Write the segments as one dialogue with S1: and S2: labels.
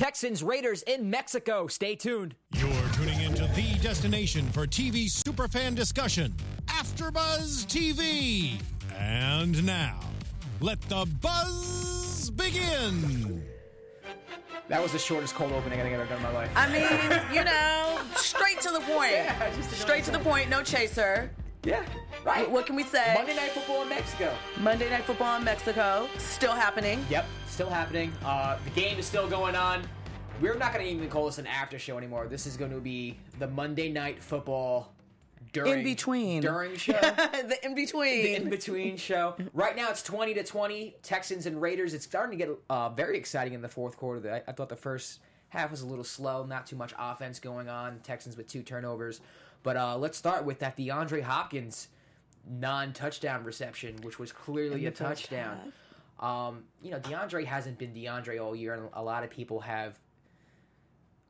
S1: Texans Raiders in Mexico. Stay tuned.
S2: You're tuning into the destination for TV superfan discussion, AfterBuzz TV. And now, let the buzz begin.
S1: That was the shortest cold opening I think I've ever done in my life.
S3: I mean, you know, straight to the point.
S1: Yeah, just
S3: straight to the point, no chaser.
S1: Yeah, right.
S3: What can we say?
S1: Monday Night Football in Mexico.
S3: Monday Night Football in Mexico, still happening.
S1: Yep, still happening. Uh, the game is still going on. We're not going to even call this an after show anymore. This is going to be the Monday Night Football during
S3: In between.
S1: during show.
S3: the in between.
S1: the in between show. Right now it's twenty to twenty. Texans and Raiders. It's starting to get uh, very exciting in the fourth quarter. I, I thought the first half was a little slow, not too much offense going on. Texans with two turnovers. But uh, let's start with that DeAndre Hopkins non-touchdown reception, which was clearly a touchdown. Um, you know, DeAndre hasn't been DeAndre all year, and a lot of people have,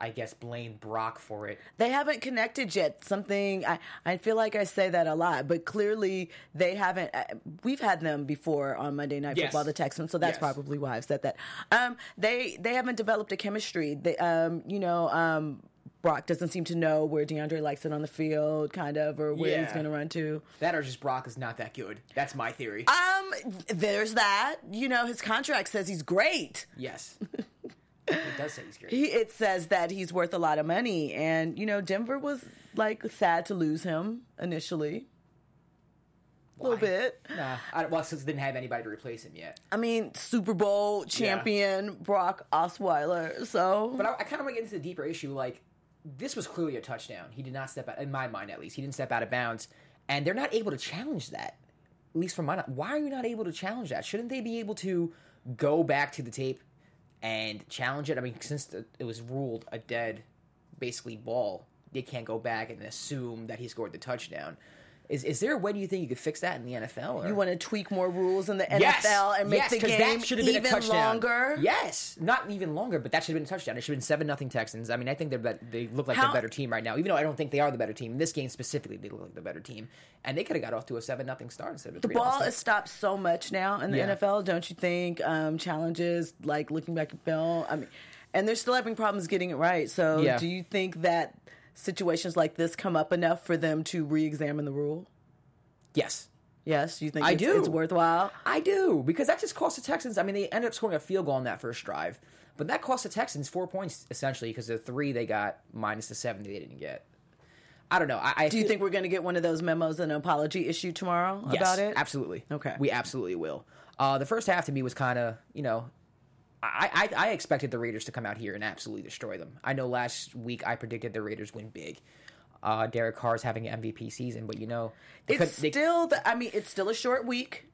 S1: I guess, blamed Brock for it.
S3: They haven't connected yet. Something I, I feel like I say that a lot, but clearly they haven't. uh, We've had them before on Monday Night
S1: Yes.
S3: Football, the Texans, so that's
S1: Yes.
S3: probably why I've said that. Um, they they haven't developed a chemistry. They, um, you know, um, Brock doesn't seem to know where DeAndre likes it on the field, kind of, or where he's going to run to.
S1: That or just Brock is not that good. That's my theory.
S3: Um, there's that. You know, his contract says he's great.
S1: yes. it does say he's great.
S3: He, it says that he's worth a lot of money, and you know, Denver was like sad to lose him initially. A little bit.
S1: Nah, I, well, since didn't have anybody to replace him yet.
S3: I mean, Super Bowl champion Brock Osweiler. So,
S1: But I, I kind of want to get into the deeper issue. Like, this was clearly a touchdown. He did not step out, in my mind at least, he didn't step out of bounds. And they're not able to challenge that. At least from my Why are you not able to challenge that? Shouldn't they be able to go back to the tape and challenge it? I mean, since the, it was ruled a dead, basically, ball, they can't go back and assume that he scored the touchdown. Is, is there a way do you think you could fix that in the NFL? Or?
S3: you want to tweak more rules in the
S1: Yes!
S3: NFL and make
S1: yes,
S3: the game
S1: that should have been
S3: even
S1: a touchdown.
S3: longer?
S1: Yes, not even longer, but that should have been a touchdown. It should have been seven nothing Texans. I mean, I think they're they look like
S3: How-
S1: the better team right now, even though I don't think they are the better team. In this game specifically, they look like the better team, and they could have got off to a seven nothing start instead of a
S3: The ball is stopped so much now in the
S1: Yeah.
S3: NFL, don't you think? Um, challenges like looking back at film. I mean, and they're still having problems getting it right. So,
S1: Yeah.
S3: do you think that situations like this come up enough for them to re-examine the rule?
S1: Yes,
S3: Yes, you think
S1: I
S3: it's,
S1: do.
S3: it's worthwhile?
S1: I do because that just cost the Texans. I mean, they ended up scoring a field goal on that first drive, but that cost the Texans four points essentially because the three they got minus the seven they didn't get. I don't know. I, I
S3: Do you
S1: feel-
S3: think we're going to get one of those memos and an apology issue tomorrow
S1: Yes,
S3: about it?
S1: Absolutely.
S3: Okay.
S1: We absolutely will. Uh, the first half to me was kind of, you know, I, I I expected the Raiders to come out here and absolutely destroy them. I know last week I predicted the Raiders win big. Uh, Derek Carr's having an MVP season, but you know,
S3: It's
S1: could- they-
S3: still the. I mean, it's still a short week.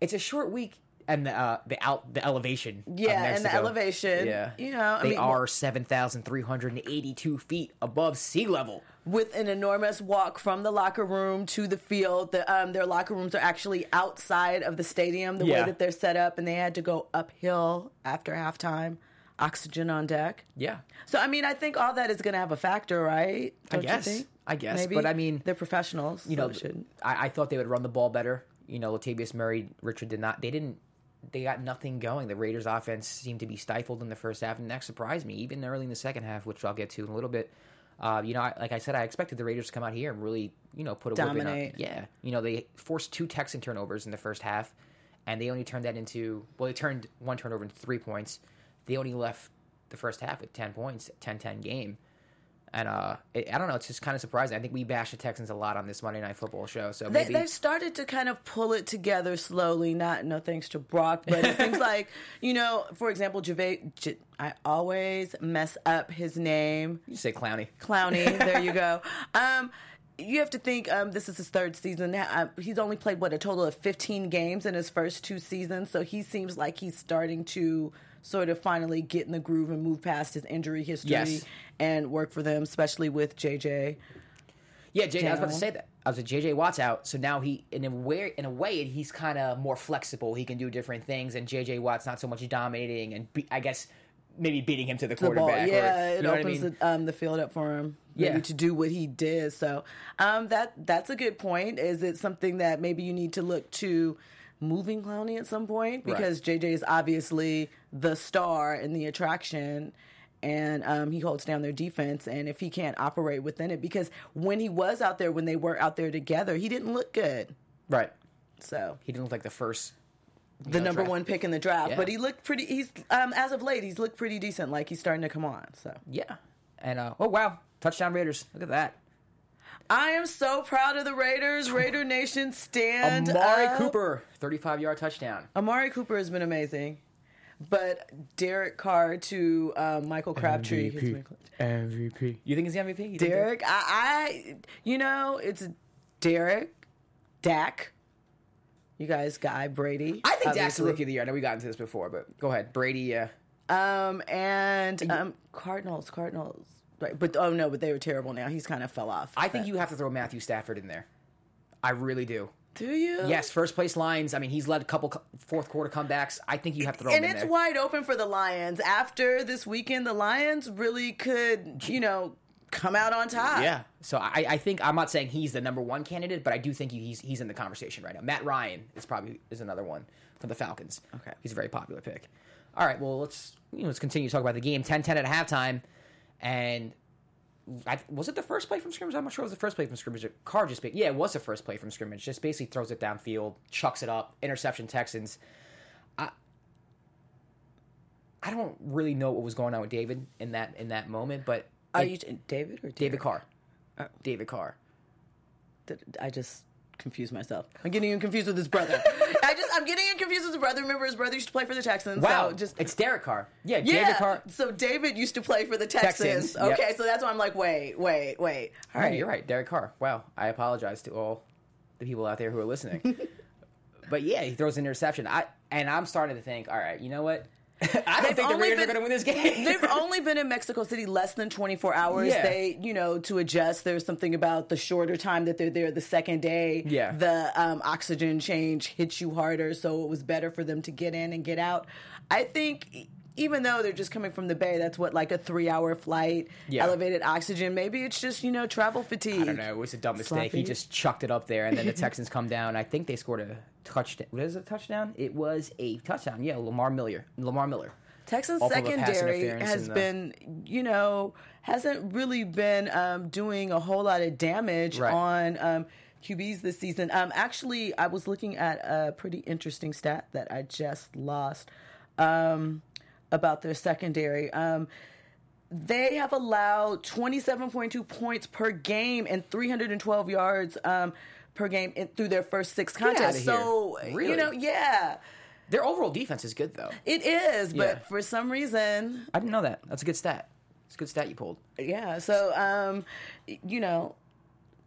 S1: it's a short week, and the uh, the out the elevation.
S3: Yeah, and the elevation,
S1: Yeah,
S3: you know, I
S1: they
S3: mean,
S1: are seven thousand three hundred and eighty two feet above sea level.
S3: with an enormous walk from the locker room to the field. The, um, their locker rooms are actually outside of the stadium, the
S1: Yeah.
S3: way that they're set up, and they had to go uphill after halftime. Oxygen on deck.
S1: Yeah,
S3: So, I mean, I think all that is going to have a factor, right? Don't
S1: guess.
S3: You think?
S1: I guess.
S3: Maybe.
S1: But I mean,
S3: they're professionals.
S1: you know. I, I thought they would run the ball better. You know, Latavius Murray, Richard did not. They didn't. They got nothing going. The Raiders' offense seemed to be stifled in the first half, and that surprised me, even early in the second half, which I'll get to in a little bit. Uh, you know, I, like I said, I expected the Raiders to come out here and really, you know, put a whipping on.
S3: Dominate.
S1: Yeah, you know, they forced two Texan turnovers in the first half, and they only turned that into well, they turned one turnover into three points. They only left the first half with ten points, 10-10 game. And uh, I don't know. It's just kind of surprising. I think we bash the Texans a lot on this Monday Night Football show. So
S3: They,
S1: maybe
S3: they've started to kind of pull it together slowly. Not no thanks to Brock, but it seems like you know, for example, Jave. J- I always mess up his name.
S1: you say Clowney.
S3: Clowney. there you go. Um, you have to think um, this is his third season. Uh, he's only played what a total of 15 games in his first two seasons, so he seems like he's starting to sort of finally get in the groove and move past his injury history
S1: Yes.
S3: and work for them, especially with JJ.
S1: Yeah, JJ. I was about to say that. I was like JJ Watt's out, so now he in a way in a way he's kind of more flexible. He can do different things, and JJ Watt's not so much dominating and be, I guess maybe beating him to the
S3: the ball.
S1: quarterback. or-
S3: Yeah,
S1: you
S3: it
S1: what I
S3: opens
S1: mean?
S3: the, um, the field up for him. Maybe
S1: Yeah.
S3: to do what he did. So um, that that's a good point. Is it something that maybe you need to look to moving Clowney at some point because JJ is obviously the star and the attraction. and um, he holds down their defense. And if he can't operate within it, because when he was out there, when they were out there together, he didn't look good.
S1: Right.
S3: So
S1: He didn't look like the first.
S3: the
S1: know,
S3: number
S1: draft-
S3: one pick in the draft,
S1: Yeah.
S3: but he looked pretty. He's um, as of late, he's looked pretty decent. Like he's starting to come on. So
S1: Yeah. And uh, oh wow, touchdown Raiders! Look at that.
S3: I am so proud of the Raiders. Raider Nation stand
S1: Amari
S3: up.
S1: Cooper, thirty-five yard touchdown.
S3: Amari Cooper has been amazing, but Derek Carr to um, Michael Crabtree. has been-
S1: MVP. You think he's the MVP? You
S3: Derek, I, I, you know, it's Derek, Dak. You guys, Guy Brady.
S1: I think Dak's the rookie of the year. I know we got into this before, but go ahead. Brady, yeah.
S3: Um, and um, Cardinals, Cardinals. Right, but oh no, but they were terrible. Now he's kind of fell off.
S1: I think
S3: But-
S1: you have to throw Matthew Stafford in there. I really do.
S3: do you?
S1: Yes, first place lines. I mean, he's led a couple fourth quarter comebacks. I think you have to throw
S3: and
S1: him in
S3: it's wide open for the Lions. After this weekend, the Lions really could, you know, come out on top.
S1: Yeah. So I, I think I'm not saying he's the number one candidate, but I do think he's he's in the conversation right now. Matt Ryan is probably is another one for the Falcons.
S3: Okay.
S1: He's a very popular pick. All right. Well, let's you know, let's continue to talk about the game. 10-10 at halftime, and I, was it the first play from scrimmage? I'm not sure it was the first play from scrimmage. Carr just yeah, it was the first play from scrimmage. Just basically throws it downfield, chucks it up, interception. Texans. I I don't really know what was going on with David in that in that moment, but
S3: Are
S1: it-
S3: you David or
S1: David
S3: Derek?
S1: Carr. Oh. David Carr.
S3: I just confused myself. I'm getting him confused with his brother. I just I'm getting him confused with his brother. Remember, his brother used to play for the Texans.
S1: Wow,
S3: So just
S1: it's Derek Carr. Yeah,
S3: yeah.
S1: David Carr.
S3: So David used to play for the Texans.
S1: Texans, yep.
S3: Okay, so that's why I'm like, wait, wait, wait. All
S1: Right,
S3: right,
S1: you're right, Derek Carr. Wow, I apologize to all the people out there who are listening. but yeah, he throws an interception. I and I'm starting to think, all right, you know what? I don't
S3: They've
S1: think the Raiders are
S3: been-
S1: going to win this game.
S3: They've only been in Mexico City less than 24 hours.
S1: Yeah.
S3: They, you know, to adjust, there's something about the shorter time that they're there the second day.
S1: Yeah.
S3: The um, oxygen change hits you harder, so it was better for them to get in and get out. I think. Even though they're just coming from the Bay, that's what like a three-hour flight,
S1: Yeah.
S3: elevated oxygen. Maybe it's just you know travel fatigue.
S1: I don't know. It was a dumb mistake. He just chucked it up there, and then the Texans come down. I think they scored a touchdown. What is it, a touchdown? It was a touchdown. Yeah, Lamar Miller. Lamar Miller.
S3: Texans
S1: Off of a pass
S3: secondary has
S1: the-
S3: been, you know, hasn't really been um, doing a whole lot of damage
S1: Right.
S3: on um, QBs this season. Um, actually, I was looking at a pretty interesting stat that I just lost um, about their secondary. Um, they have allowed 27.2 points per game and 312 yards um, per game in, through their first six contests.
S1: here.
S3: So,
S1: Really?
S3: you know, yeah,
S1: Their overall defense is good, though.
S3: it is. But
S1: Yeah.
S3: for some reason,
S1: I didn't know that. That's a good stat. It's a good stat you pulled.
S3: Yeah. So, um, you know,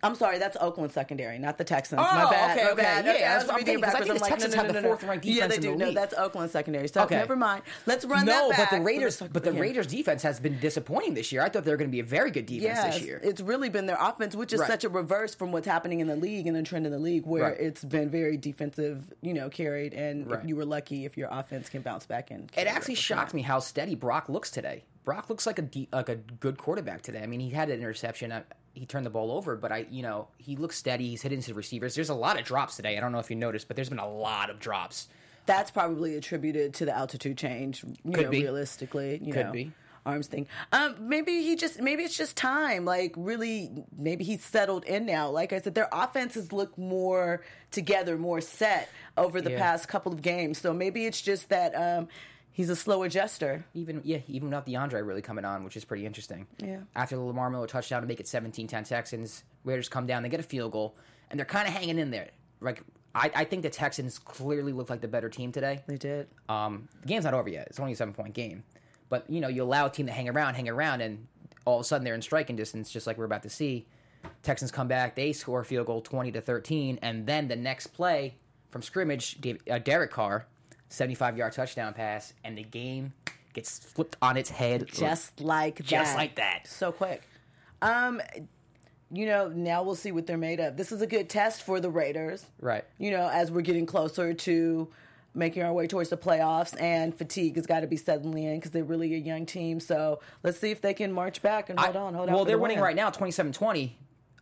S3: I'm sorry, that's Oakland secondary, not the Texans.
S1: Oh,
S3: my bad.
S1: okay,
S3: my
S1: okay.
S3: bad.
S1: Yeah,
S3: Okay,
S1: that's what I'm thinking, 'cause I think
S3: I'm
S1: the
S3: like, no,
S1: Texans
S3: no,
S1: have
S3: no,
S1: the
S3: no, no.
S1: fourth-ranked
S3: Yeah,
S1: defense
S3: they
S1: in
S3: do.
S1: the
S3: No,
S1: league.
S3: that's Oakland secondary. So
S1: Okay.
S3: never mind. Let's run
S1: No,
S3: that back.
S1: but the Raiders, but the. Raiders defense has been disappointing this year. I thought they were going to be a very good defense
S3: Yes,
S1: this year.
S3: it's really been their offense, which is
S1: Right.
S3: such a reverse from what's happening in the league and the trend in the league, where
S1: Right.
S3: it's been very defensive, you know, carried. And
S1: Right.
S3: you were lucky, if your offense can bounce back and
S1: It actually shocked me how steady Brock looks today. Brock looks like a de- like a good quarterback today. I mean, he had an interception. I, he turned the ball over, but I, you know, he looks steady. He's hitting his receivers. There's a lot of drops today. I don't know if you noticed, but there's been a lot of drops.
S3: That's probably attributed to the altitude change. You
S1: Could
S3: know,
S1: be.
S3: realistically, you
S1: Could
S3: know,
S1: be.
S3: arms thing. Um, maybe he just maybe it's just time. Like really, maybe he's settled in now. Like I said, their offenses look more together, more set over the
S1: Yeah.
S3: past couple of games. So maybe it's just that um, he's a slow adjuster.
S1: Even yeah, even without DeAndre really coming on, which is pretty interesting.
S3: Yeah.
S1: After the Lamar Miller touchdown to make it 17-10 Texans, Raiders come down, they get a field goal, and they're kind of hanging in there. Like I, I think the Texans clearly look like the better team today.
S3: They did.
S1: Um, the game's not over yet. It's only a seven point game. But, you know, you allow a team to hang around, hang around, and all of a sudden they're in striking distance, just like we're about to see. Texans come back, they score a field goal 20 to 13, and then the next play from scrimmage, Dave, uh, Derek Carr, 75 yard touchdown pass, and the game gets flipped on its head.
S3: Just like that.
S1: Just like that.
S3: So quick. Um, you know, now we'll see what they're made of. This is a good test for the Raiders.
S1: Right.
S3: You know, as we're getting closer to making our way towards the playoffs, and fatigue has got to be suddenly in because they're really a young team. So let's see if they can march back and hold
S1: I-
S3: on, hold on.
S1: Well, they're
S3: the
S1: winning
S3: win.
S1: right now, 27-20,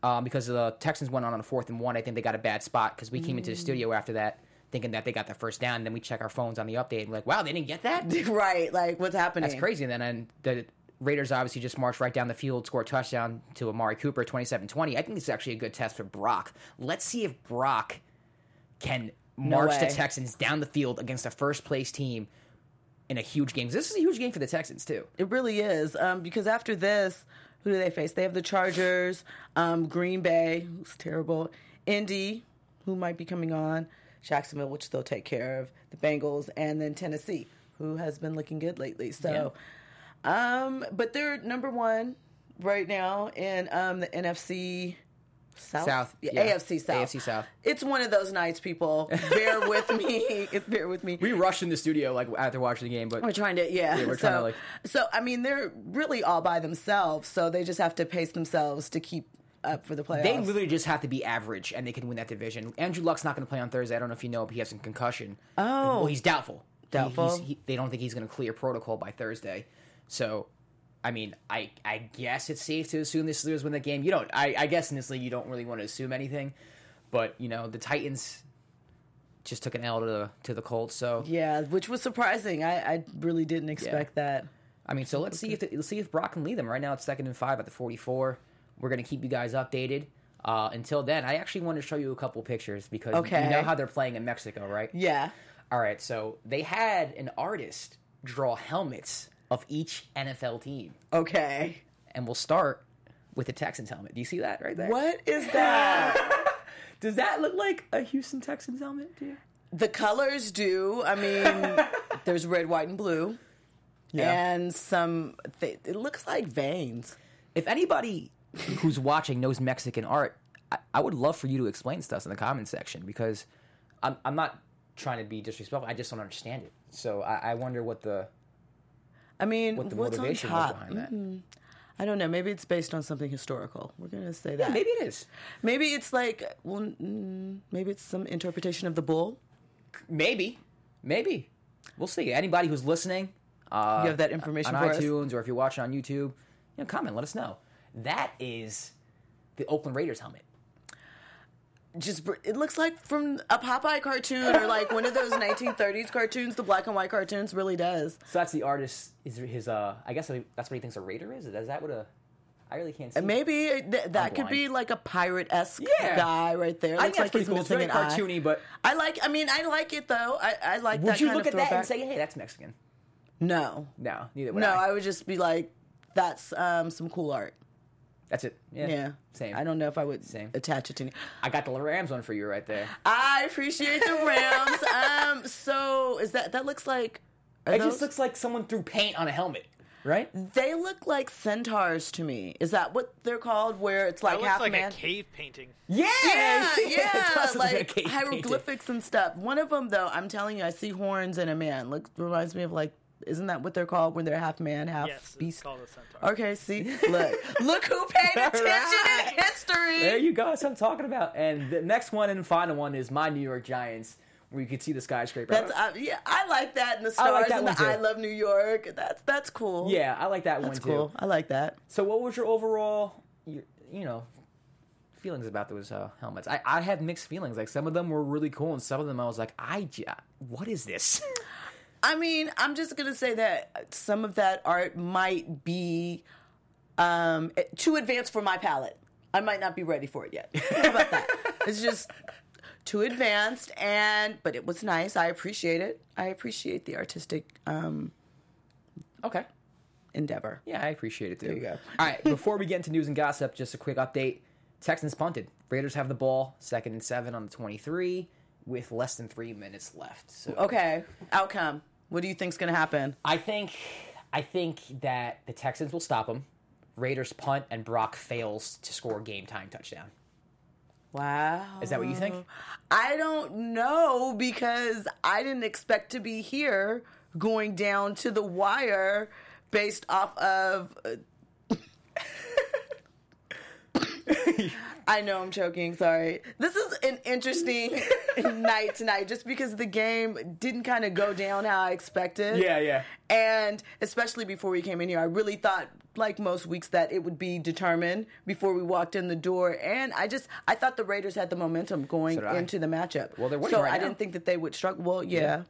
S1: um, because the Texans went on on a fourth and one. I think they got a bad spot because we came into the
S3: Mm.
S1: studio after that thinking that they got the first down. And then we check our phones on the update and like, wow, they didn't get that.
S3: right. Like what's happening?
S1: That's crazy. And then and the Raiders obviously just marched right down the field, scored a touchdown to Amari Cooper, 27-20. I think this is actually a good test for Brock. Let's see if Brock can march the. Texans down the field against a first place team in a huge game. This is a huge game for the Texans too.
S3: It really is. Um, because after this, who do they face? They have the Chargers, um, Green Bay, who's terrible, Indy, who might be coming on, Jacksonville, which they'll take care of, the Bengals, and then Tennessee, who has been looking good lately. So, um, but they're number one right now in um, the NFC. South,
S1: South,
S3: yeah,
S1: yeah.
S3: AFC South,
S1: AFC South.
S3: It's one of those nights, people. Bear with me. Bear with me.
S1: We rushed in the studio like after watching the game, but
S3: We're trying to, yeah.
S1: we're
S3: so,
S1: trying to, like-
S3: so I mean, they're really all by themselves. So they just have to pace themselves to keep up for the playoffs.
S1: They literally just have to be average, and they can win that division. Andrew Luck's not going to play on Thursday. I don't know if you know, but he has some concussion. Oh, well, he's doubtful. He-
S3: Doubtful?
S1: he's- he- they don't think he's going to clear protocol by Thursday. So, I mean, I I guess it's safe to assume the Steelers win the game. You don't. I, I guess in this league, you don't really want to assume anything. But you know, the Titans just took an L to the to the Colts. So
S3: yeah, which was surprising. I, I really didn't expect that.
S1: I mean, so let's see if the, let's see if Brock can lead them. Right now, it's second and five at the forty-four. We're gonna keep you guys updated. Uh, until then, I actually want to show you a couple pictures because
S3: Okay.
S1: you know how they're playing in Mexico, right?
S3: Yeah.
S1: All right, so they had an artist draw helmets of each NFL team,
S3: Okay.
S1: and we'll start with the Texans helmet. Do you see that right there?
S3: What is that?
S1: does that look like a Houston Texans helmet to you?
S3: the colors do. I mean, there's red, white, and blue. Yeah. And some, th- it looks like veins.
S1: If anybody who's watching knows Mexican art, I, I would love for you to explain this to us in the comment section because I'm, I'm not trying to be disrespectful. I just don't understand it. So I, I wonder what the
S3: I mean,
S1: what the
S3: what's on
S1: motivation was
S3: top?
S1: behind that.
S3: I don't know. Maybe it's based on something historical. We're gonna say that.
S1: Maybe it is.
S3: Maybe it's like, well, mm, maybe it's some interpretation of the bull.
S1: Maybe, maybe. We'll see. Anybody who's listening, uh,
S3: You have that information
S1: on
S3: for us?
S1: iTunes, or if you're watching on YouTube, you know, comment. Let us know. That is the Oakland Raiders helmet.
S3: Just it looks like from a Popeye cartoon or like one of those 1930s cartoons. The black and white cartoons really does.
S1: So that's the artist. Is his? Uh, I guess that's what he thinks a Raider is. Is that what a? I really can't see.
S3: Maybe th- that could be like a pirate esque
S1: Yeah.
S3: guy right there.
S1: I
S3: Looks
S1: think that's
S3: like he's
S1: cool. It's
S3: missing
S1: very
S3: an eye.
S1: cartoony, but
S3: I like. I mean, I like it though. I, I like
S1: would
S3: that
S1: you
S3: kind
S1: look
S3: of
S1: at that and say, "Hey, that's Mexican"?
S3: no,
S1: No, neither would
S3: no.
S1: I.
S3: I would just be like, that's um, some cool art.
S1: That's it. Yeah,
S3: Yeah,
S1: same.
S3: I don't know if I would
S1: Same.
S3: attach it to. Any-
S1: I got the Rams one for you right there.
S3: I appreciate the Rams. um, so is that that looks like?
S1: It
S3: those-
S1: just looks like someone threw paint on a helmet, right?
S3: They look like centaurs to me. Is that what they're called? Where it's like
S4: That looks
S3: half
S4: like
S3: man?
S4: a cave painting.
S1: Yeah,
S3: Yeah,
S1: It
S3: yeah,
S1: does
S3: like
S1: cave painting.
S3: hieroglyphics and stuff. One of them, though, I'm telling you, I see horns in a man. Look, reminds me of like, isn't that what they're called when they're half man, half
S4: Yes, it's
S3: beast?
S4: called a centaur.
S3: Okay, see, look, look who paid attention
S1: Right.
S3: in history.
S1: There you go. That's what I'm talking about. And the next one and final one is my New York Giants, where you can see the skyscraper.
S3: That's uh, yeah, I like that and the stars
S1: I like that
S3: and
S1: one
S3: the
S1: too.
S3: I love New York. That's that's cool.
S1: yeah, I like that
S3: that's
S1: one too.
S3: cool. I like that.
S1: So, what was your overall, your, you know, feelings about those uh, helmets? I, I had mixed feelings. Like some of them were really cool, and some of them I was like, I what is this?
S3: I mean, I'm just gonna say that some of that art might be um, too advanced for my palate. I might not be ready for it yet. How about that? It's just too advanced, and but it was nice. I appreciate it. I appreciate the artistic um,
S1: okay.
S3: endeavor.
S1: Yeah, I appreciate it too.
S3: There you go.
S1: All right, before we get into news and gossip, just a quick update. Texans punted. Raiders have the ball, second and seven on the 23, with less than three minutes left. So
S3: Okay, outcome. What do you think's gonna happen?
S1: I think I think that the Texans will stop them. Raiders punt and Brock fails to score game time touchdown.
S3: Wow.
S1: Is that what you think?
S3: I don't know because I didn't expect to be here going down to the wire based off of. Uh, I know I'm choking. Sorry. This is an interesting night tonight, just because the game didn't kind of go down how I expected.
S1: yeah. Yeah.
S3: And especially before we came in here, I really thought, like most weeks, that it would be determined before we walked in the door. And I just, I thought the Raiders had the momentum going
S1: So
S3: into the matchup.
S1: Well, they're winning
S3: so
S1: right
S3: I
S1: now.
S3: didn't think that they would struggle. Well, yeah.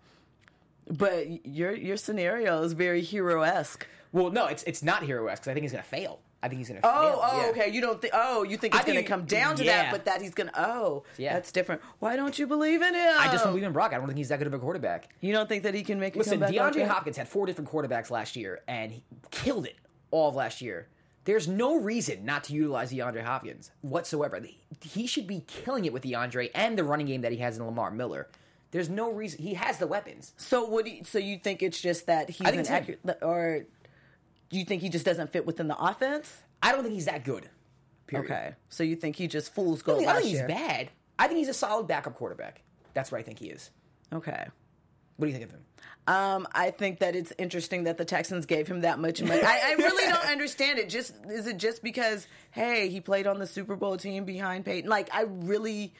S3: But your your scenario is very hero esque.
S1: Well, no, it's it's not hero esque because I think he's gonna fail. I think he's gonna.
S3: Oh,
S1: fail.
S3: oh,
S1: yeah.
S3: okay. You don't think? Oh, you think it's going to
S1: think-
S3: come down to
S1: yeah.
S3: that, but that he's going to. Oh,
S1: Yeah.
S3: that's different. Why don't you believe in him?
S1: I just don't believe in Brock. I don't think he's that good of a quarterback.
S3: You don't think that he can make
S1: Listen, DeAndre? Hopkins had four different quarterbacks last year, and he killed it all of last year. There's no reason not to utilize DeAndre Hopkins whatsoever. He should be killing it with DeAndre and the running game that he has in Lamar Miller. There's no reason he has the weapons.
S3: So what? Do you, so you think it's just that he's
S1: I think
S3: an accurate, or do you think he just doesn't fit within the offense?
S1: I don't think he's that good. Period.
S3: Okay, so you think he just fools
S1: I
S3: gold
S1: I don't think
S3: year?
S1: he's bad. I think he's a solid backup quarterback. That's what I think he is.
S3: Okay.
S1: What do you think of him?
S3: Um, I think that it's interesting that the Texans gave him that much money. I, I really don't understand it. Just is it just because hey he played on the Super Bowl team behind Peyton? Like I really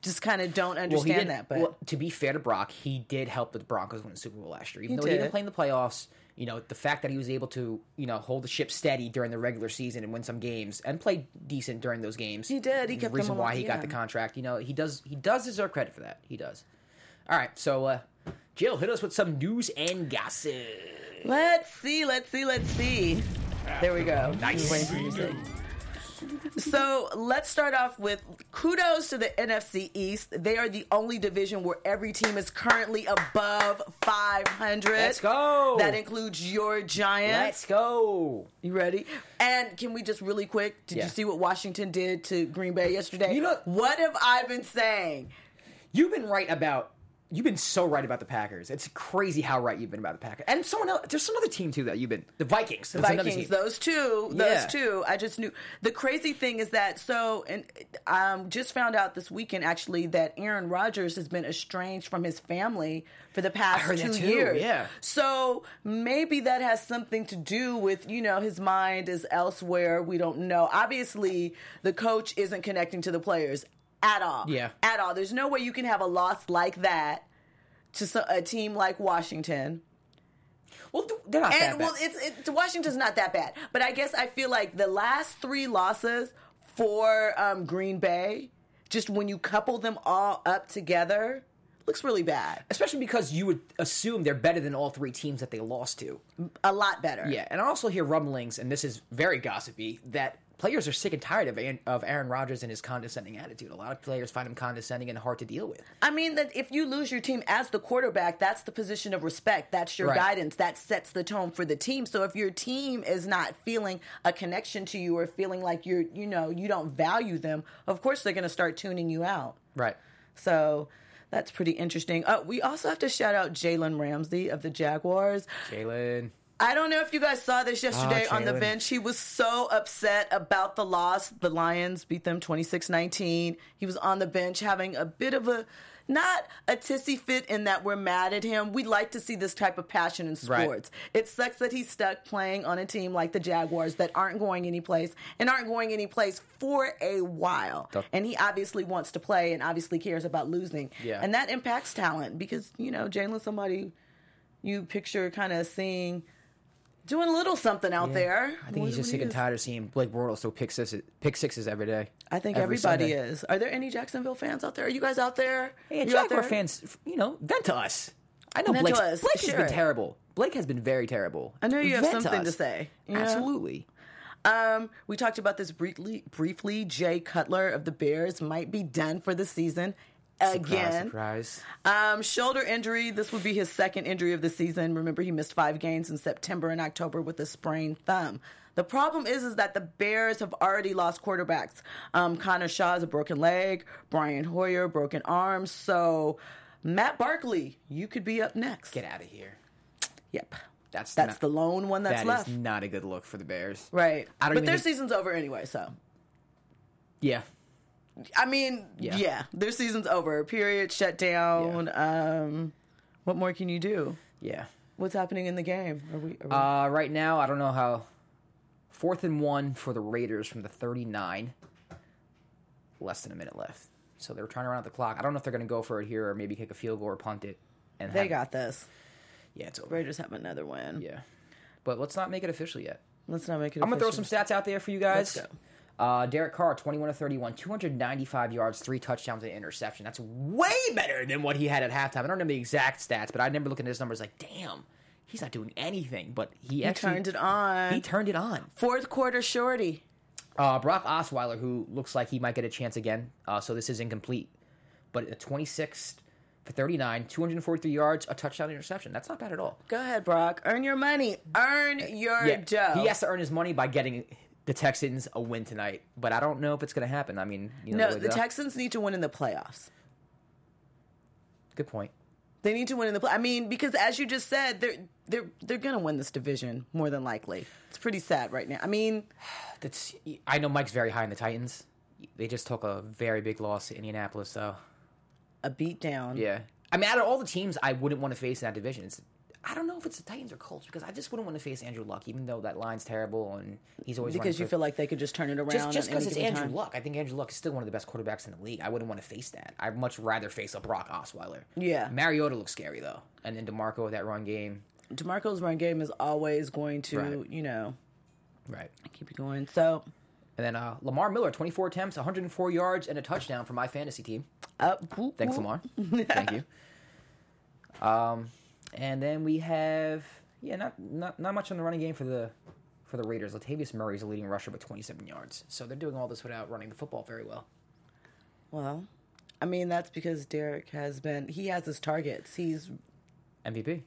S3: just kind of don't understand
S1: did,
S3: that. But
S1: well, to be fair to Brock, he did help the Broncos win the Super Bowl last year. Even
S3: He
S1: though he didn't play in the playoffs, you know, the fact that he was able to, you know, hold the ship steady during the regular season and win some games and play decent during those games.
S3: He did. He
S1: the
S3: kept them
S1: reason why
S3: alive,
S1: he got the contract. You know, he does. He does deserve credit for that. He does. All right, so uh, Jill, hit us with some news and gossip.
S3: let's see, let's see, let's see. There we go.
S1: Nice.
S3: Waiting for music. So let's start off with kudos to the NFC East. They are the only division where every team is currently above 500.
S1: Let's go.
S3: That includes your Giants.
S1: Let's go.
S3: You ready? And can we just really quick? Did
S1: Yeah.
S3: you see what Washington did to Green Bay yesterday?
S1: You know-
S3: what have I been saying?
S1: You've been right about. You've been so right about the Packers. It's crazy how right you've been about the Packers. And someone else. There's another team too that you've been. The Vikings.
S3: The Vikings, those two,
S1: Yeah.
S3: those two. I just knew. The crazy thing is that so, and um, just found out this weekend actually that Aaron Rodgers has been estranged from his family for the past two years.
S1: yeah.
S3: So maybe that has something to do with you know his mind is elsewhere. We don't know. Obviously, the coach isn't connecting to the players at all.
S1: Yeah.
S3: at all. There's no way you can have a loss like that to a team like Washington.
S1: Well, they're not that bad.
S3: well, it's it, Washington's not that bad, but I guess I feel like the last three losses for um, Green Bay, just when you couple them all up together, looks really bad.
S1: Especially because you would assume they're better than all three teams that they lost to.
S3: A lot better.
S1: Yeah, and I also hear rumblings, and this is very gossipy, that players are sick and tired of Aaron, of Aaron Rodgers and his condescending attitude. A lot of players find him condescending and hard to deal with.
S3: I mean that if you lose your team as the quarterback, that's the position of respect. That's your
S1: Right.
S3: guidance. That sets the tone for the team. So if your team is not feeling a connection to you or feeling like you're, you know, you don't value them, of course they're going to start tuning you out.
S1: Right.
S3: So that's pretty interesting. Uh, we also have to shout out Jalen Ramsey of the Jaguars.
S1: Jalen.
S3: I don't know if you guys saw this yesterday
S1: Ah,
S3: on the bench. He was so upset about the loss. The Lions beat them 26 19. He was on the bench having a bit of a, not a tissy fit in that we're mad at him. We like to see this type of passion in
S1: Right.
S3: sports. It sucks that he's stuck playing on a team like the Jaguars that aren't going anyplace and aren't going anyplace for a while. And he obviously wants to play and obviously cares about losing.
S1: Yeah.
S3: And that impacts talent because, you know, Jalen's somebody you picture kind of seeing doing a little something out there.
S1: I think he's just sick and tired of seeing Blake Bortles throw pick sixes, pick sixes every day.
S3: I think
S1: Every
S3: everybody
S1: Sunday.
S3: is. Are there any Jacksonville fans out there? Are you guys out there?
S1: Hey,
S3: you out
S1: Jaguar
S3: there?
S1: fans, you know, vent to us. I know Blake's,
S3: to
S1: Blake has been terrible. Blake has been very terrible.
S3: I know you have
S1: Vent
S3: something to
S1: us.
S3: say. Yeah.
S1: Absolutely.
S3: Um, we talked about this briefly. Briefly, Jay Cutler of the Bears might be done for the season again.
S1: Surprise, surprise.
S3: Um, shoulder injury. This would be his second injury of the season. Remember, he missed five games in September and October with a sprained thumb. The problem is, is that the Bears have already lost quarterbacks. Um, Connor Shaw has a broken leg. Brian Hoyer broken arm. So, Matt Barkley, you could be up next.
S1: Get out of here.
S3: Yep,
S1: That's
S3: that's
S1: not,
S3: the lone one that's
S1: that
S3: left.
S1: That is not a good look for the Bears.
S3: right,
S1: I don't
S3: but their
S1: think-
S3: season's over anyway. So,
S1: Yeah.
S3: I mean,
S1: Yeah.
S3: yeah, their season's over. Period. Shut down. Um, what more can you do?
S1: Yeah.
S3: What's happening in the game? Are we? Are we
S1: Uh, right now, I don't know how. Fourth and one for the Raiders from the 39. Less than a minute left. So they're trying to run out the clock. I don't know if they're going to go for it here or maybe kick a field goal or punt it. And
S3: they
S1: have-
S3: got this.
S1: Yeah, it's over.
S3: Raiders have another win.
S1: Yeah. But let's not make it official yet.
S3: Let's not make it.
S1: I'm going to throw some stats out there for you guys. Uh, Derek Carr, 21 to 31, 295 yards, three touchdowns, and an interception. That's way better than what he had at halftime. I don't remember the exact stats, but I remember looking at his numbers like, damn, he's not doing anything. But he,
S3: He
S1: actually
S3: turned it on.
S1: He turned it on.
S3: Fourth quarter shorty.
S1: Uh, Brock Osweiler, who looks like he might get a chance again, uh, so this is incomplete. But a 26 for 39, 243 yards, a touchdown interception. That's not bad at all.
S3: Go ahead, Brock. Earn your money. Earn your
S1: Yeah,
S3: dough.
S1: he has to earn his money by getting the Texans a win tonight. But I don't know if it's going to happen. I mean, you know,
S3: no,
S1: way
S3: the. Texans need to win in the playoffs.
S1: Good point.
S3: They need to win in the play. I mean, because as you just said, they're they're they're gonna win this division more than likely. It's pretty sad right now. I mean,
S1: That's I know Mike's very high in the Titans. They just took a very big loss to Indianapolis, so
S3: a beat down.
S1: yeah. I mean, out of all the teams, I wouldn't want to face in that division. It's, I don't know if it's the Titans or Colts because I just wouldn't want to face Andrew Luck, even though that line's terrible and he's always
S3: Because you feel like they could just turn it around.
S1: just just because it's Andrew
S3: time.
S1: Luck. I think Andrew Luck is still one of the best quarterbacks in the league. I wouldn't want to face that. I'd much rather face a Brock Osweiler.
S3: Yeah.
S1: Mariota looks scary though, and then Demarco with that run game.
S3: Demarco's run game is always going to,
S1: Right.
S3: you know,
S1: Right.
S3: keep it going. So,
S1: And then uh, Lamar Miller, 24 attempts, 104 yards, and a touchdown for my fantasy team.
S3: up. whoop,
S1: Thanks,
S3: whoop.
S1: Lamar. Thank you. Um, and then we have yeah, not not not much on the running game for the for the Raiders. Latavius Murray is a leading rusher with 27 yards, so they're doing all this without running the football very well.
S3: Well, I mean that's because Derek has been. He has his targets. He's.
S1: MVP.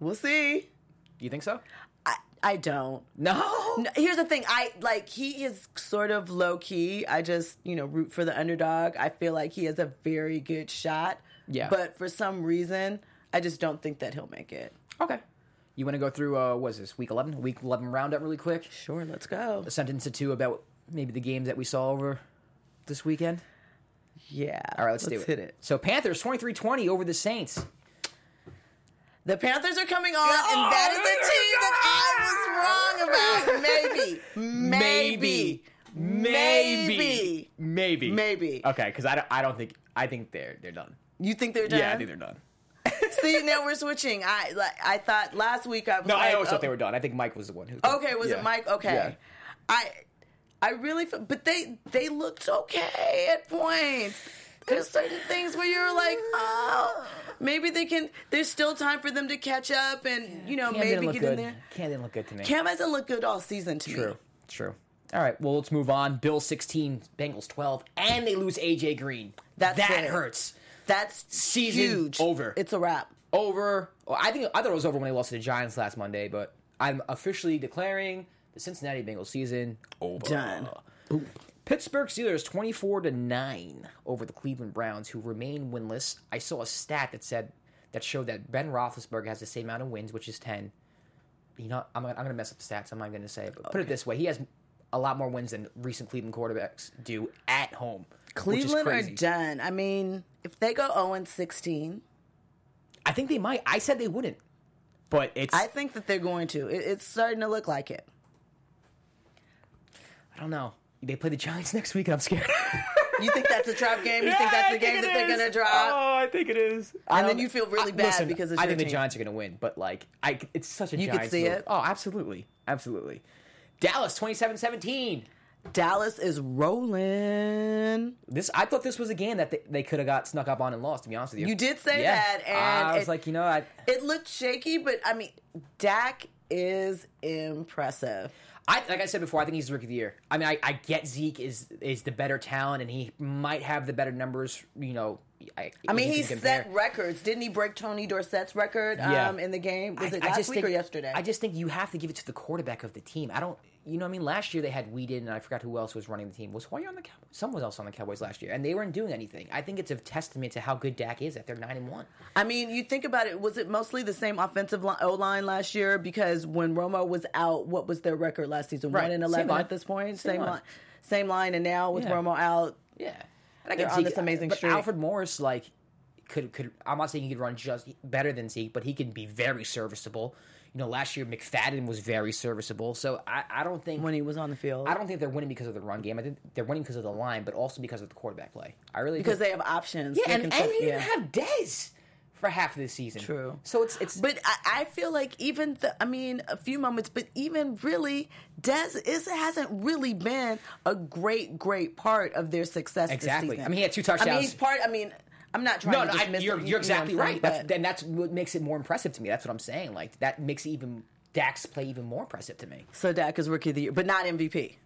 S3: We'll see.
S1: Do you think so?
S3: I I don't.
S1: No.
S3: No, here's the thing. I like he is sort of low key. I just you know root for the underdog. I feel like he has a very good shot.
S1: Yeah.
S3: But for some reason, I just don't think that he'll make it.
S1: Okay. You want to go through uh, what is this week 11? Week 11 roundup really quick.
S3: Sure, let's go.
S1: A sentence or two about maybe the games that we saw over this weekend.
S3: Yeah.
S1: All right, let's, do it.
S3: hit it.
S1: So Panthers 23-20 over the Saints.
S3: The Panthers are coming on, and that is a team that I was wrong about. Maybe, maybe, maybe,
S1: maybe,
S3: maybe.
S1: Okay, because I don't, I don't think, I think they're they're done.
S3: You think they're done?
S1: Yeah, I think they're done.
S3: See, now we're switching. I like. I thought last week I was.
S1: No,
S3: like,
S1: I always
S3: oh,
S1: thought they were done. I think Mike was the one who.
S3: Okay, was
S1: Yeah.
S3: it Mike? Okay.
S1: Yeah.
S3: I I really feel, but they they looked okay at points. There's certain things where you're like, oh, maybe they can. There's still time for them to catch up, and you know
S1: Cam
S3: maybe get
S1: good.
S3: in there.
S1: Cam didn't look good to me.
S3: Cam hasn't looked good all season to
S1: True,
S3: me.
S1: true. All right, well let's move on. Bill 16, Bengals 12, and they lose AJ Green.
S3: That's
S1: that
S3: big.
S1: hurts.
S3: That's
S1: Season
S3: huge.
S1: over.
S3: It's a wrap.
S1: over. Well, I think I thought it was over when they lost to the Giants last Monday, but I'm officially declaring the Cincinnati Bengals season over.
S3: Done.
S1: Pittsburgh Steelers 24 to 9 over the Cleveland Browns who remain winless. I saw a stat that said that showed that Ben Roethlisberger has the same amount of wins, which is 10. You know, I'm, gonna- I'm going to mess up the stats. I'm not going to say it, but put it this way: he has a lot more wins than recent Cleveland quarterbacks do at home.
S3: Cleveland are
S1: is
S3: done. I mean, if they go 0 16,
S1: I think they might. I said they wouldn't, but it's
S3: I think that they're going to. It, it's starting to look like it.
S1: I don't know. They play the Giants next week, and I'm scared.
S3: You think that's a trap game? You think that's the game that they're going to drop?
S1: Oh, I think it is.
S3: And then um, you feel really bad because it's
S1: I think the. Giants are going to win, but like, I it's such a
S3: You could
S1: Giants
S3: see
S1: move.
S3: it?
S1: Oh, absolutely, absolutely. Dallas 27-17.
S3: Dallas is rolling.
S1: This I thought this was a game that they, they could have got snuck up on and lost. To be honest with you,
S3: You did say
S1: Yeah.
S3: that, and
S1: I was
S3: it-
S1: like, you know, I
S3: It looked shaky, but I mean, Dak is impressive.
S1: I like I said before, I think he's the rookie of the year. I mean, I, I get Zeke is is the better talent, and he might have the better numbers. You know, I,
S3: I mean, he
S1: you can compare.
S3: set records. Didn't he break Tony Dorsett's record
S1: Yeah.
S3: um, in the game? Was
S1: I-
S3: it last week
S1: think,
S3: or yesterday?
S1: I just think you have to give it to the quarterback of the team. I don't, you know, what I mean, last year they had Weeden, and I forgot who else was running the team. Was Hoyer on the Cowboys? Someone else on the Cowboys last year, and they weren't doing anything. I think it's a testament to how good Dak is that they're nine and one.
S3: I mean, you think about it. Was it mostly the same offensive O line last year? Because when Romo was out, what was their record last season?
S1: Right.
S3: One and eleven at this point.
S1: Same
S3: Same,
S1: line.
S3: line. Same line. And now with
S1: Yeah.
S3: Romo out,
S1: Yeah, and I
S3: They're
S1: get
S3: on this amazing
S1: but
S3: streak.
S1: Alfred Morris, like, could could I'm not saying he could run just better than Zeke, but he can be very serviceable. You know, last year McFadden was very serviceable, so I, I don't think
S3: when he was on the field,
S1: I don't think they're winning because of the run game. I think they're winning because of the line, but also because of the quarterback play. I really
S3: because
S1: think,
S3: they have options.
S1: yeah,
S3: They
S1: and, and
S3: set-
S1: he didn't
S3: yeah.
S1: have Dez for half of the season.
S3: True.
S1: So it's it's
S3: But I, I feel like even the, I mean a few moments, but even really, Dez is hasn't really been a great, great part of their success.
S1: Exactly.
S3: This season.
S1: I mean, he had two touchdowns.
S3: I mean, he's part. I mean, I'm not trying
S1: No,
S3: to
S1: no, I,
S3: dismiss
S1: you're
S3: it, you
S1: you're exactly
S3: what saying,
S1: right. That's
S3: but-
S1: then that's what makes it more impressive to me. That's what I'm saying. Like that makes even Dak's play even more impressive to me.
S3: so Dak is rookie of the year, but not MVP.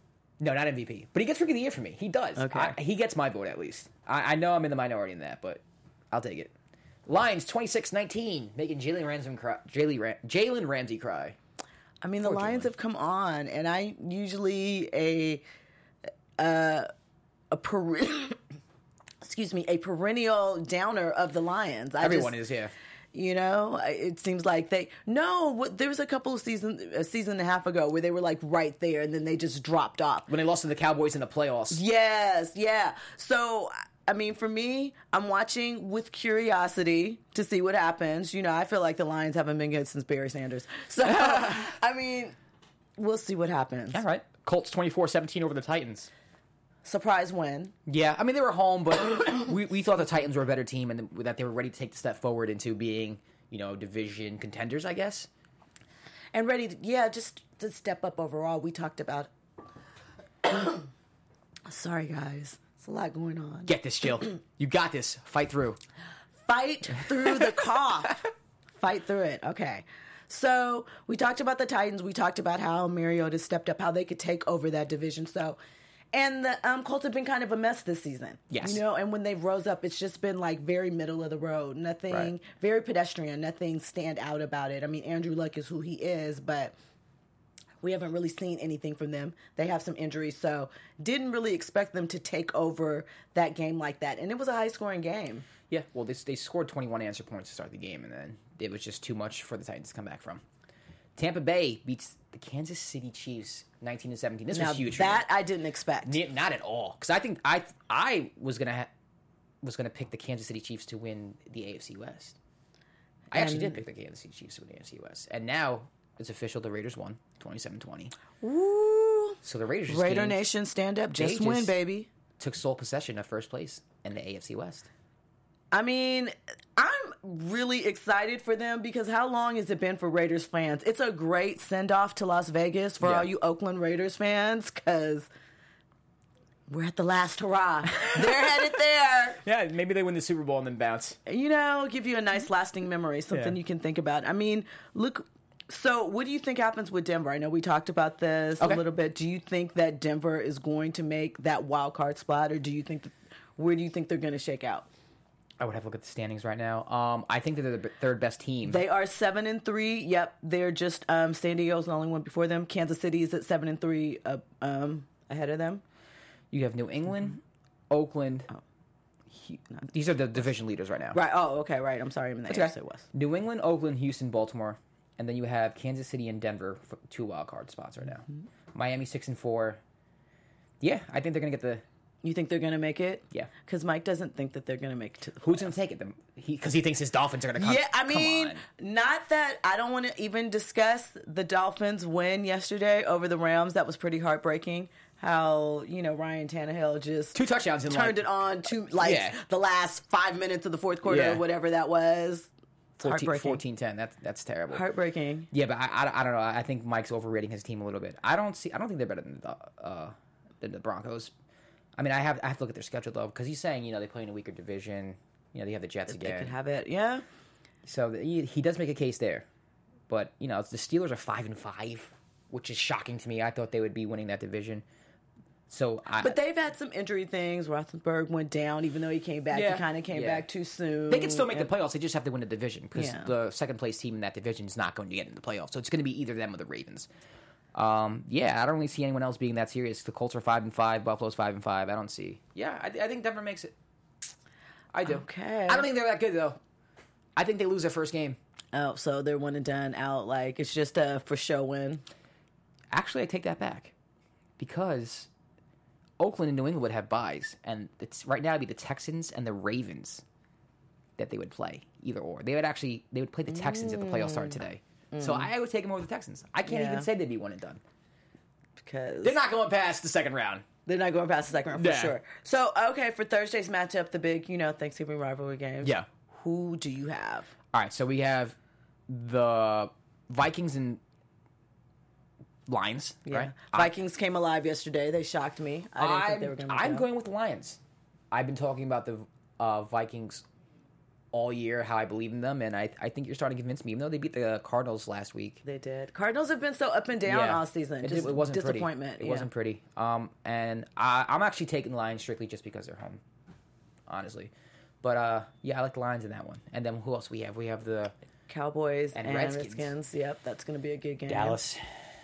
S1: No, not MVP, but he gets rookie of the year for me. He does.
S3: Okay.
S1: I, he gets my vote at least. I, I know I'm in the minority in that, but I'll take it. Lions 26-19, making Jalen Ramsey cry. Jalen Jalen Ramsey cry.
S3: I mean, the
S1: Poor
S3: Lions
S1: Jalen.
S3: have come on, and I usually a uh, a per- excuse me a perennial downer of the Lions. I
S1: Everyone
S3: just,
S1: is, yeah.
S3: You know, it seems like they no. What, there was a couple of seasons, a season and a half ago, where they were like right there, and then they just dropped off.
S1: When they lost to the Cowboys in the playoffs.
S3: Yes, yeah. So, I mean, for me, I'm watching with curiosity to see what happens. You know, I feel like the Lions haven't been good since Barry Sanders. So, I mean, we'll see what happens.
S1: All right. Colts 24-17 over the Titans.
S3: Surprise win.
S1: Yeah, I mean they were home, but we, we thought the Titans were a better team and that they were ready to take the step forward into being, you know, division contenders, I guess.
S3: And ready to, yeah, just to step up overall. We talked about. Sorry, guys. It's a lot going on.
S1: Get this, Jill. you got this. Fight through.
S3: fight through the cough. fight through it. Okay. So we talked about the Titans. We talked about how Mariota stepped up, how they could take over that division. So, and the um, Colts have been kind of a mess this season.
S1: Yes.
S3: You know, and when they rose up, it's just been like very middle of the road. Nothing,
S1: Right.
S3: very pedestrian. Nothing stand out about it. I mean, Andrew Luck is who he is, but we haven't really seen anything from them. They have some injuries, so didn't really expect them to take over that game like that. And it was a high scoring game.
S1: Yeah, well, they, they scored 21 answer points to start the game, and then it was just too much for the Titans to come back from. Tampa Bay beats the Kansas City Chiefs 19 to 17. This
S3: Now
S1: was huge.
S3: that I didn't expect.
S1: Ne- not at all, because I think I I was gonna ha- was gonna pick the Kansas City Chiefs to win the AFC West. I actually did
S3: And-
S1: pick the Kansas City Chiefs to win the AFC West, and now it's official. The Raiders won 27-20.
S3: Ooh,
S1: So the Raiders just
S3: Raider Nation, stand up, just
S1: just-
S3: win, baby.
S1: took sole possession of first place in the AFC West.
S3: I mean, I'm really excited for them because how long has it been for Raiders fans? It's a great send off to Las Vegas for
S1: Yeah.
S3: all you Oakland Raiders fans because we're at the last hurrah. They're headed there.
S1: Yeah, maybe they win the Super Bowl and then bounce.
S3: You know, give you a nice lasting memory, something
S1: Yeah.
S3: you can think about. I mean, look. So, what do you think happens with Denver? I know we talked about this
S1: Okay.
S3: a little bit. Do you think that Denver is going to make that wild card spot, or do you think where do you think they're going to shake out?
S1: I would have to look at the standings right now. Um, I think that they're the b- third best team.
S3: They are seven and three. Yep, they're just um, San Diego's the only one before them. Kansas City is at seven and three, uh, um, ahead of them.
S1: you have New England, Oakland. Hu- These are the division leaders right now.
S3: Right. Oh, okay. Right. I'm sorry. I'm in the. AFC West.
S1: New England, Oakland, Houston, Baltimore, and then you have Kansas City and Denver for two wild card spots right now.
S3: Mm-hmm.
S1: Miami six and four. Yeah, I think they're gonna get the.
S3: You think they're going to make it?
S1: Yeah.
S3: Because Mike doesn't think that they're going to make it to the.
S1: Who's gonna take it? Them? He because he thinks his Dolphins are gonna come.
S3: Yeah, I mean, not that I don't want to even discuss the Dolphins' win yesterday over the Rams. That was pretty heartbreaking. How you know Ryan Tannehill just
S1: two touchdowns
S3: turned
S1: like
S3: it on to like
S1: Yeah.
S3: the last five minutes of the fourth quarter
S1: Yeah.
S3: or whatever that was. It's
S1: 14, 14 10. That's that's terrible.
S3: Heartbreaking.
S1: Yeah, but I, I, I don't know. I think Mike's overrating his team a little bit. I don't see. I don't think they're better than the uh, than the Broncos. I mean, I have I have to look at their schedule though because he's saying you know they play in a weaker division. You know they have the Jets again.
S3: They could have it. Yeah.
S1: So he, he does make a case there, but you know the Steelers are five and five, which is shocking to me. I thought they would be winning that division. So, I,
S3: But they've had some injury things. Roethlisberger went down, even though he came back.
S1: Yeah.
S3: He kind of came
S1: Yeah.
S3: back too soon.
S1: they can still make
S3: And-
S1: the playoffs. They just have to win the division because
S3: Yeah.
S1: the second place team in that division is not going to get in the playoffs. So it's going to be either them or the Ravens. Um, yeah, I don't really see anyone else being that serious. The Colts are five and five. Buffalo's five and five. I don't see. Yeah, I, I think Denver makes it. I do.
S3: Okay.
S1: I don't think they're that good though. I think they lose their first game.
S3: Oh, so they're one and done out. Like it's just a for show win.
S1: Actually, I take that back because Oakland and New England would have buys, and it's right now it'd be the Texans and the Ravens that they would play either or. They would actually they would play the Texans if the playoffs started today. So I would take them over the Texans. I can't
S3: Yeah.
S1: even say they'd be one and done.
S3: because
S1: They're not going past the second round.
S3: They're not going past the second round for
S1: Yeah.
S3: sure. So okay, for Thursday's matchup, the big you know Thanksgiving rivalry games.
S1: Yeah.
S3: Who do you have?
S1: All right, so we have the Vikings and Lions,
S3: Yeah.
S1: right?
S3: Vikings came alive yesterday. They shocked me. I didn't think they were
S1: I'm,
S3: going to. Be.
S1: I'm going with the Lions. I've been talking about the uh, Vikings all year how I believe in them, and I I think you're starting to convince me. Even though they beat the Cardinals last week,
S3: They did. Cardinals have been so up and down all season.
S1: It,
S3: Just
S1: it wasn't
S3: disappointment.
S1: Pretty. It
S3: yeah.
S1: wasn't pretty. Um, and I, I'm actually taking the Lions strictly just because they're home, honestly. But uh, yeah, I like the Lions in that one. And then who else we have? We have the
S3: Cowboys
S1: And
S3: and,
S1: Redskins.
S3: Redskins. Yep, that's going to be a good game.
S1: Dallas.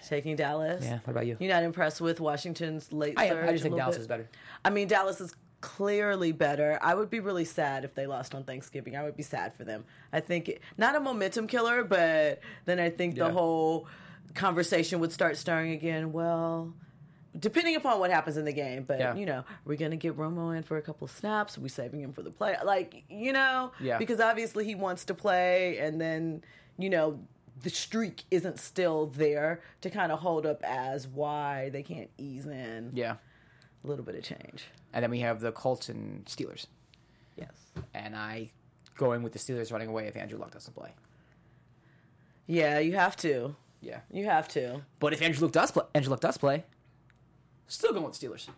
S3: taking Dallas.
S1: Yeah. What about you?
S3: You're not impressed with Washington's late
S1: I am.
S3: surge?
S1: I just think Dallas
S3: bit?
S1: is better.
S3: I mean, Dallas is clearly better. I would be really sad if they lost on Thanksgiving. I would be sad for them. I think it, not a momentum killer, but then I think
S1: Yeah.
S3: the whole conversation would start stirring again. Well, depending upon what happens in the game, but
S1: Yeah.
S3: you know, we're gonna get Romo in for a couple of snaps. Are we saving him for the play? Like you know,
S1: Yeah.
S3: because obviously he wants to play, and then you know. The streak isn't still there to kind of hold up as why they can't ease in
S1: Yeah.
S3: A little bit of change.
S1: And then we have the Colts and Steelers.
S3: Yes.
S1: And I going with the Steelers running away if Andrew Luck doesn't play.
S3: Yeah, you have to.
S1: Yeah.
S3: You have to.
S1: But if Andrew Luck does play, Andrew Luck does play, still going with Steelers.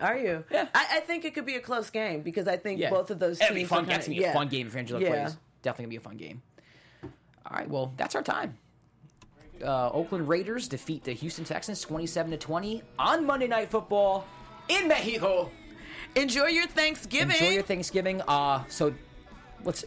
S3: Are you?
S1: Yeah.
S3: I, I think it could be a close game because I think
S1: Yeah.
S3: both of those
S1: It'll
S3: teams
S1: be fun. That's gonna be
S3: yeah.
S1: a fun game if Andrew Luck
S3: Yeah.
S1: plays. Definitely gonna be a fun game. All right. Well, that's our time. Uh, Oakland Raiders defeat the Houston Texans twenty-seven to twenty on Monday Night Football in Mexico.
S3: Enjoy your Thanksgiving.
S1: Enjoy your Thanksgiving. Uh, so let's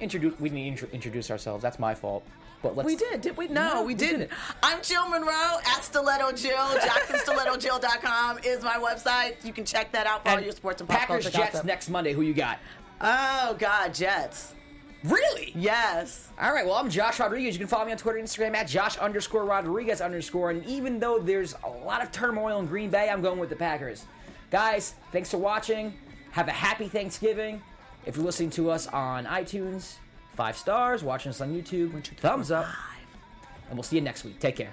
S1: introduce. We need to introduce ourselves. That's my fault. But let's.
S3: we did, did we? No,
S1: No,
S3: we didn't.
S1: didn't.
S3: I'm Jill Monroe at Stiletto Jill. JacksonStilettoJill.com is my website. You can check that out for all your sports and pop
S1: Packers Jets
S3: gossip.
S1: next Monday. Who you got?
S3: Oh God, Jets.
S1: Really?
S3: Yes.
S1: All right, well, I'm Josh Rodriguez. You can follow me on Twitter and Instagram at Josh underscore Rodriguez underscore. And even though there's a lot of turmoil in Green Bay, I'm going with the Packers. Guys, thanks for watching. Have a happy Thanksgiving. If you're listening to us on iTunes, five stars. Watching us on YouTube, thumbs up. And we'll see you next week. Take care.